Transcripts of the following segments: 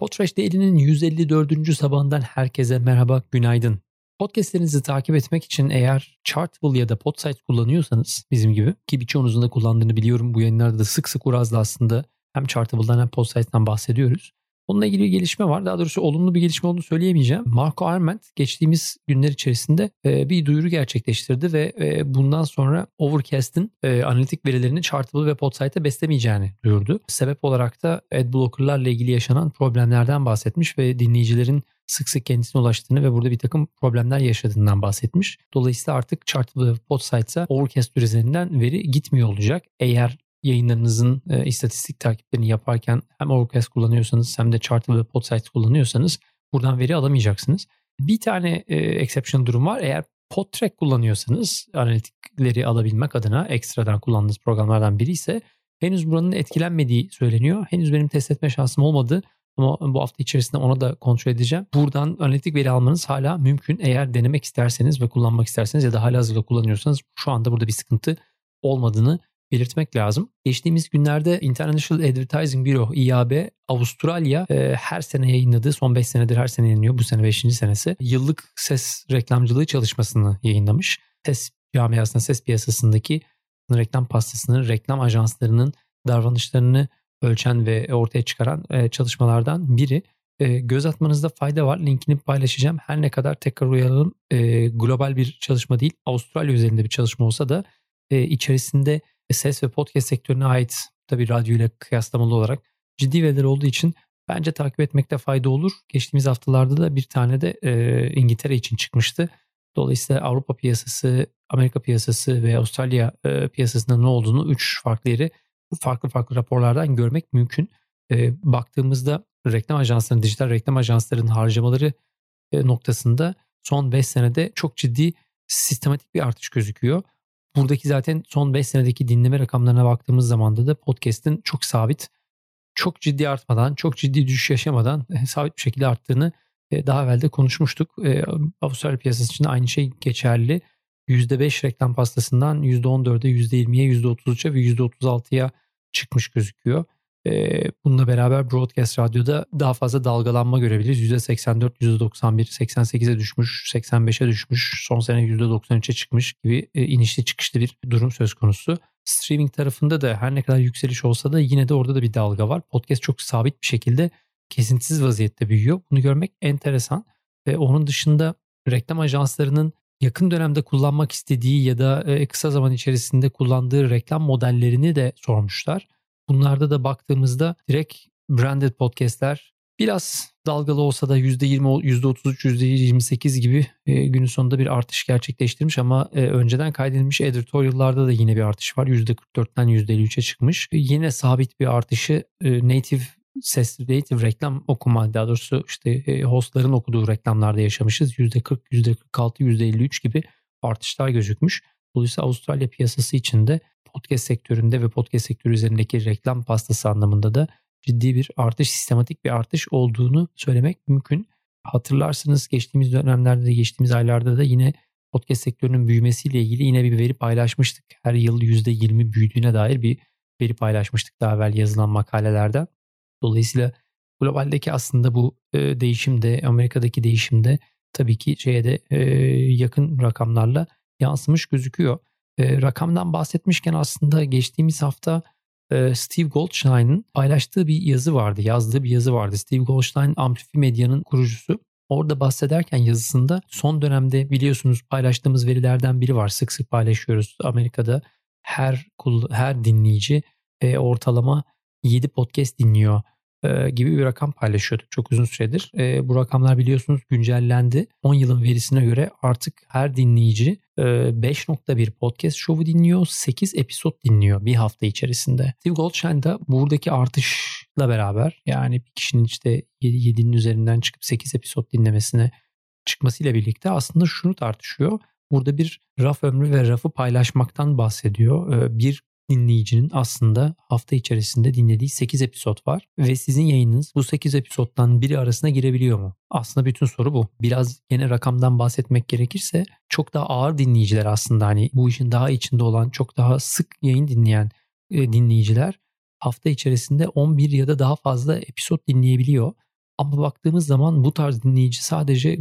Potrash Daily'nin 154. sabahından herkese merhaba, günaydın. Podcastlerinizi takip etmek için eğer Chartable ya da Podsite kullanıyorsanız bizim gibi ki birçoğunuzun da kullandığını biliyorum. Bu yayınlarda da sık sık Uraz'la aslında hem Chartable'dan hem Podsite'dan bahsediyoruz. Onunla ilgili bir gelişme var. Daha doğrusu olumlu bir gelişme olduğunu söyleyemeyeceğim. Marco Arment geçtiğimiz günler içerisinde e, bir duyuru gerçekleştirdi ve e, bundan sonra Overcast'in e, analitik verilerini Chartable ve Podsite'e beslemeyeceğini duyurdu. Sebep olarak da adblockerlarla ilgili yaşanan problemlerden bahsetmiş ve dinleyicilerin sık sık kendisine ulaştığını ve burada bir takım problemler yaşadığından bahsetmiş. Dolayısıyla artık Chartable ve Podsite'a Overcast üzerinden veri gitmiyor olacak. Eğer yayınlarınızın e, istatistik takiplerini yaparken hem Overcast kullanıyorsanız hem de Chartable ve Podsite kullanıyorsanız buradan veri alamayacaksınız. Bir tane e, exception durum var. Eğer Podtrack kullanıyorsanız analitikleri alabilmek adına ekstradan kullandığınız programlardan biri ise henüz buranın etkilenmediği söyleniyor. Henüz benim test etme şansım olmadı ama bu hafta içerisinde ona da kontrol edeceğim. Buradan analitik veri almanız hala mümkün. Eğer denemek isterseniz ve kullanmak isterseniz ya da hala hazırda kullanıyorsanız şu anda burada bir sıkıntı olmadığını belirtmek lazım. Geçtiğimiz günlerde International Advertising Bureau IAB Avustralya e, her sene yayınladığı son 5 senedir her sene yayınlıyor bu sene 5. senesi yıllık ses reklamcılığı çalışmasını yayınlamış. Ses camiasında ses piyasasındaki reklam pastasının reklam ajanslarının davranışlarını ölçen ve ortaya çıkaran e, çalışmalardan biri. E, göz atmanızda fayda var. Linkini paylaşacağım. Her ne kadar tekrar uyaralım e, global bir çalışma değil Avustralya üzerinde bir çalışma olsa da e, içerisinde ses ve podcast sektörüne ait tabii radyo ile kıyaslamalı olarak ciddi veriler olduğu için bence takip etmekte fayda olur. Geçtiğimiz haftalarda da bir tane de e, İngiltere için çıkmıştı. Dolayısıyla Avrupa piyasası, Amerika piyasası ve Avustralya e, piyasasında ne olduğunu 3 farklı yeri farklı farklı raporlardan görmek mümkün. E, baktığımızda reklam ajanslarının, dijital reklam ajanslarının harcamaları e, noktasında son 5 senede çok ciddi sistematik bir artış gözüküyor. Buradaki zaten son 5 senedeki dinleme rakamlarına baktığımız zaman da podcast'in çok sabit, çok ciddi artmadan, çok ciddi düşüş yaşamadan e, sabit bir şekilde arttığını e, daha evvel de konuşmuştuk. E, Avustralya piyasası için aynı şey geçerli. %5 reklam pastasından %14'e, %20'ye, %33'e ve %36'ya çıkmış gözüküyor. E, bununla beraber broadcast radyoda daha fazla dalgalanma görebiliriz. %84, %91, 88'e düşmüş, 85'e düşmüş, son sene %93'e çıkmış gibi e, inişli çıkışlı bir durum söz konusu. Streaming tarafında da her ne kadar yükseliş olsa da yine de orada da bir dalga var. Podcast çok sabit bir şekilde kesintisiz vaziyette büyüyor. Bunu görmek enteresan. Ve onun dışında reklam ajanslarının yakın dönemde kullanmak istediği ya da e, kısa zaman içerisinde kullandığı reklam modellerini de sormuşlar. Bunlarda da baktığımızda direkt branded podcastler biraz dalgalı olsa da %20, %33, %28 gibi e, günün sonunda bir artış gerçekleştirmiş ama e, önceden kaydedilmiş editorial'larda da yine bir artış var. %44'ten %53'e çıkmış. E, yine sabit bir artışı e, native ses native reklam okuma daha doğrusu işte e, hostların okuduğu reklamlarda yaşamışız. %40, %46, %53 gibi artışlar gözükmüş. Dolayısıyla Avustralya piyasası içinde podcast sektöründe ve podcast sektörü üzerindeki reklam pastası anlamında da ciddi bir artış, sistematik bir artış olduğunu söylemek mümkün. Hatırlarsınız geçtiğimiz dönemlerde de geçtiğimiz aylarda da yine podcast sektörünün büyümesiyle ilgili yine bir veri paylaşmıştık. Her yıl %20 büyüdüğüne dair bir veri paylaşmıştık daha evvel yazılan makalelerden. Dolayısıyla globaldeki aslında bu e, değişimde, Amerika'daki değişimde tabii ki şeye de e, yakın rakamlarla yansımış gözüküyor. E, rakamdan bahsetmişken aslında geçtiğimiz hafta e, Steve Goldstein'ın paylaştığı bir yazı vardı, yazdığı bir yazı vardı. Steve Goldstein Amplifi Medya'nın kurucusu. Orada bahsederken yazısında son dönemde biliyorsunuz paylaştığımız verilerden biri var. Sık sık paylaşıyoruz. Amerika'da her her dinleyici e, ortalama 7 podcast dinliyor gibi bir rakam paylaşıyordu çok uzun süredir. Bu rakamlar biliyorsunuz güncellendi. 10 yılın verisine göre artık her dinleyici e, 5.1 podcast şovu dinliyor, 8 episod dinliyor bir hafta içerisinde. Steve Goldstein de buradaki artışla beraber yani bir kişinin işte 7'nin üzerinden çıkıp 8 episod dinlemesine çıkmasıyla birlikte aslında şunu tartışıyor. Burada bir raf ömrü ve rafı paylaşmaktan bahsediyor. Bir dinleyicinin aslında hafta içerisinde dinlediği 8 episod var ve sizin yayınınız bu 8 episoddan biri arasına girebiliyor mu? Aslında bütün soru bu. Biraz yine rakamdan bahsetmek gerekirse çok daha ağır dinleyiciler aslında hani bu işin daha içinde olan çok daha sık yayın dinleyen e, dinleyiciler hafta içerisinde 11 ya da daha fazla episod dinleyebiliyor. Ama baktığımız zaman bu tarz dinleyici sadece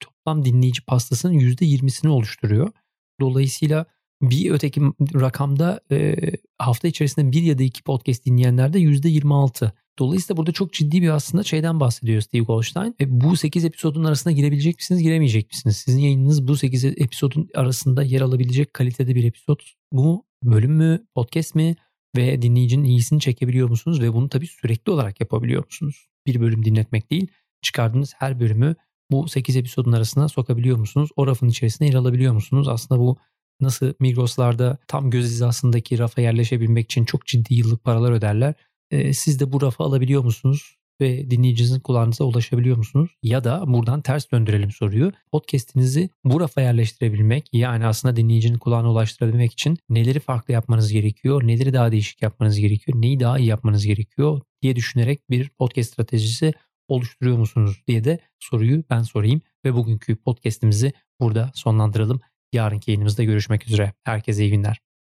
toplam dinleyici pastasının %20'sini oluşturuyor. Dolayısıyla bir öteki rakamda e, hafta içerisinde bir ya da iki podcast dinleyenlerde %26. Dolayısıyla burada çok ciddi bir aslında şeyden bahsediyor Steve Goldstein. E, bu 8 episodun arasına girebilecek misiniz, giremeyecek misiniz? Sizin yayınınız bu 8 episodun arasında yer alabilecek kalitede bir episod bu bölüm mü, podcast mi ve dinleyicinin iyisini çekebiliyor musunuz ve bunu tabii sürekli olarak yapabiliyor musunuz? Bir bölüm dinletmek değil, çıkardığınız her bölümü bu 8 episodun arasına sokabiliyor musunuz? O rafın içerisine yer alabiliyor musunuz? Aslında bu nasıl Migros'larda tam göz hizasındaki rafa yerleşebilmek için çok ciddi yıllık paralar öderler. Ee, siz de bu rafa alabiliyor musunuz? ve dinleyicinizin kulağınıza ulaşabiliyor musunuz? Ya da buradan ters döndürelim soruyu. Podcast'inizi bu rafa yerleştirebilmek yani aslında dinleyicinin kulağına ulaştırabilmek için neleri farklı yapmanız gerekiyor? Neleri daha değişik yapmanız gerekiyor? Neyi daha iyi yapmanız gerekiyor diye düşünerek bir podcast stratejisi oluşturuyor musunuz diye de soruyu ben sorayım ve bugünkü podcast'imizi burada sonlandıralım. Yarınki yayınımızda görüşmek üzere. Herkese iyi günler.